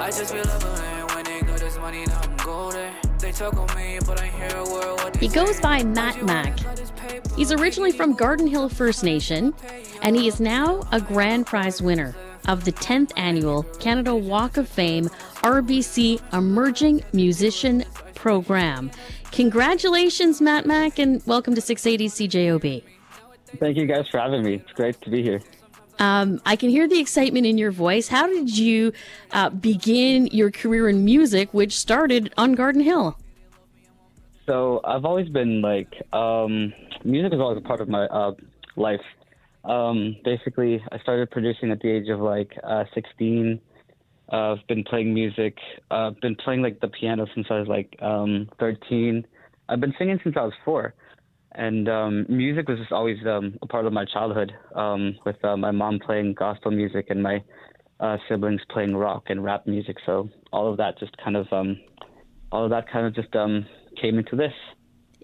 I just feel leveling when they got this money, now I'm golden. They talk on me, but I hear a word. What He goes by Matt Mac. He's originally from Garden Hill First Nation, and he is now a grand prize winner of the 10th annual Canada Walk of Fame RBC Emerging Musician Program. Congratulations, Mattmac, and welcome to 680 CJOB. Thank you guys for having me. It's great to be here. Um, I can hear the excitement in your voice. How did you uh, begin your career in music, which started on Garden Hill? So I've always been like, um, music is always a part of my uh, life. Um, basically, I started producing at the age of like uh, 16. Uh, I've been playing music. Uh, I've been playing like the piano since I was like um, 13. I've been singing since I was four, and um, music was just always um, a part of my childhood. Um, with uh, my mom playing gospel music and my uh, siblings playing rock and rap music. So all of that just kind of, um, all of that kind of just um, came into this.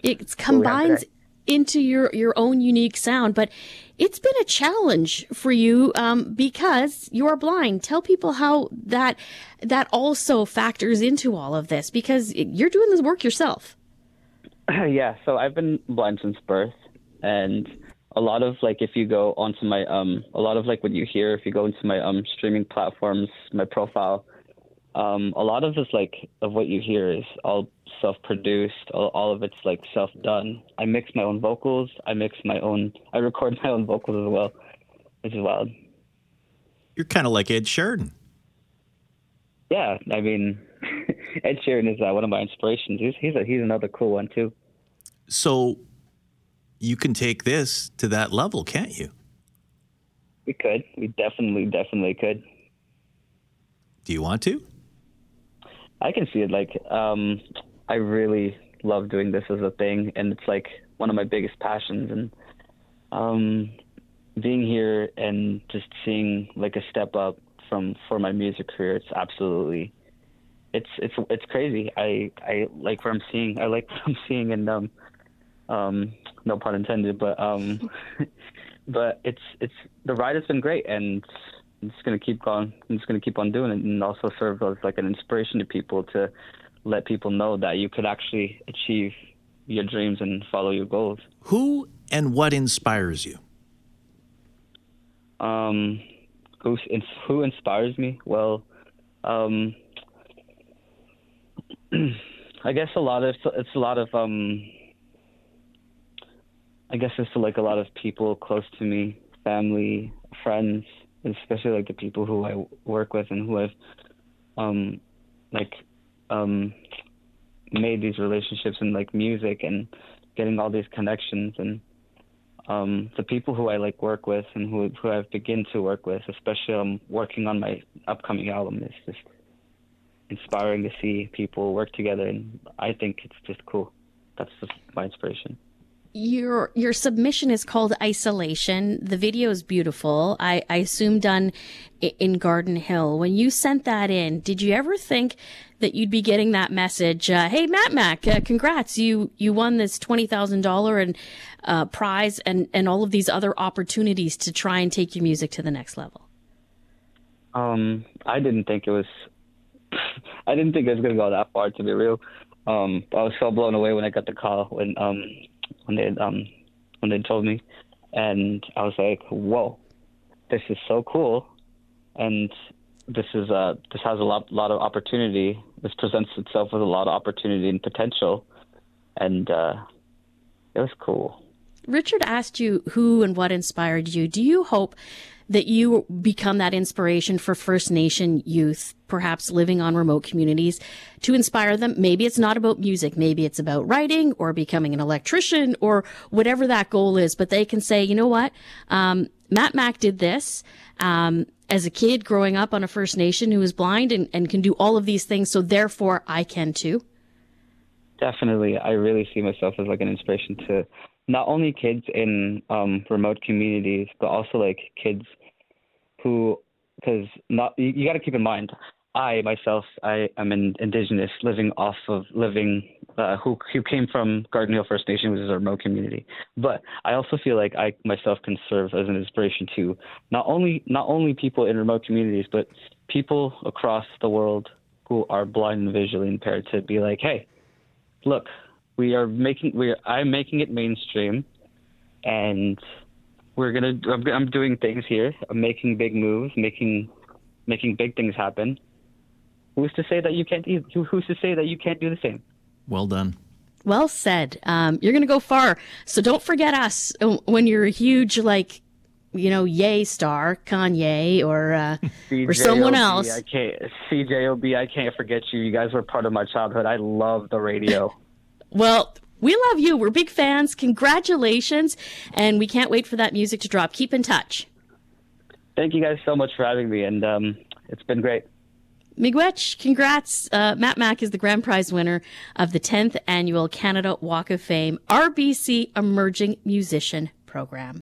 It combines into your your own unique sound, but it's been a challenge for you um, because you are blind. Tell people how that that also factors into all of this because you're doing this work yourself. yeah, so I've been blind since birth, and a lot of like if you go onto my um a lot of like what you hear if you go into my um streaming platforms, my profile, um a lot of this like of what you hear is all self-produced. All, all of it's like self-done. I mix my own vocals. I mix my own. I record my own vocals as well, which is wild. You're kind of like Ed Sheeran. Yeah, I mean, Ed Sheeran is uh, one of my inspirations. He's he's a, he's another cool one too. So you can take this to that level, can't you? We could. We definitely, definitely could. Do you want to? I can see it. Like, um, I really love doing this as a thing, and it's like one of my biggest passions. And um, being here and just seeing like a step up from for my music career, it's absolutely, it's it's it's crazy. I I like what I'm seeing. I like what I'm seeing, and um, um, no pun intended, but um, but it's it's the ride has been great, and I'm just gonna keep going. I'm just gonna keep on doing it, and also serve as like an inspiration to people to let people know that you could actually achieve your dreams and follow your goals. Who and what inspires you? Um, who who inspires me? Well, um, I guess a lot of it's a lot of um. I guess it's like a lot of people close to me, family, friends, especially like the people who I work with and who I've um like um made these relationships in like music and getting all these connections and um the people who I like work with and who who I've begin to work with, especially um working on my upcoming album is just inspiring to see people work together and I think it's just cool. That's just my inspiration your your submission is called isolation. The video is beautiful. I i assume done in garden hill. When you sent that in did you ever think that you'd be getting that message uh, hey matt mac uh, congrats. You you won this $20000 and uh, prize and and all of these other opportunities to try and take your music to the next level um i didn't think it was i didn't think it was going to go that far to be real. Um i was so blown away when i got the call when um when they um when they told me, and I was like, "Whoa, this is so cool," and this is uh this has a lot lot of opportunity. This presents itself with a lot of opportunity and potential, and uh, it was cool. Richard asked you who and what inspired you. Do you hope that you become that inspiration for First Nation youth, perhaps living on remote communities, to inspire them. Maybe it's not about music. Maybe it's about writing or becoming an electrician or whatever that goal is. But they can say, you know what? Um, Mattmac did this. Um, as a kid growing up on a First Nation who is blind and, and can do all of these things. So therefore I can too. Definitely. I really see myself as like an inspiration to not only kids in um, remote communities, but also like kids who, because not you, you got to keep in mind, I myself I am an indigenous living off of living uh, who who came from Garden Hill First Nation, which is a remote community. But I also feel like I myself can serve as an inspiration to not only not only people in remote communities, but people across the world who are blind and visually impaired to be like, hey, look, we are making we are, I'm making it mainstream, and we're gonna I'm, I'm doing things here. I'm making big moves, making making big things happen. Who's to say that you can't? Who's to say that you can't do the same? Well done. Well said. Um, you're going to go far. So don't forget us uh, when you're a huge, like, you know, Yay star, Kanye or uh, or someone else. I can't CJOB. I can't forget you. You guys were part of my childhood. I love the radio. well, we love you. We're big fans. Congratulations, and we can't wait for that music to drop. Keep in touch. Thank you guys so much for having me, and um, it's been great. Miigwech, congrats. Uh, Mattmac is the grand prize winner of the 10th annual Canada Walk of Fame RBC Emerging Musician Program.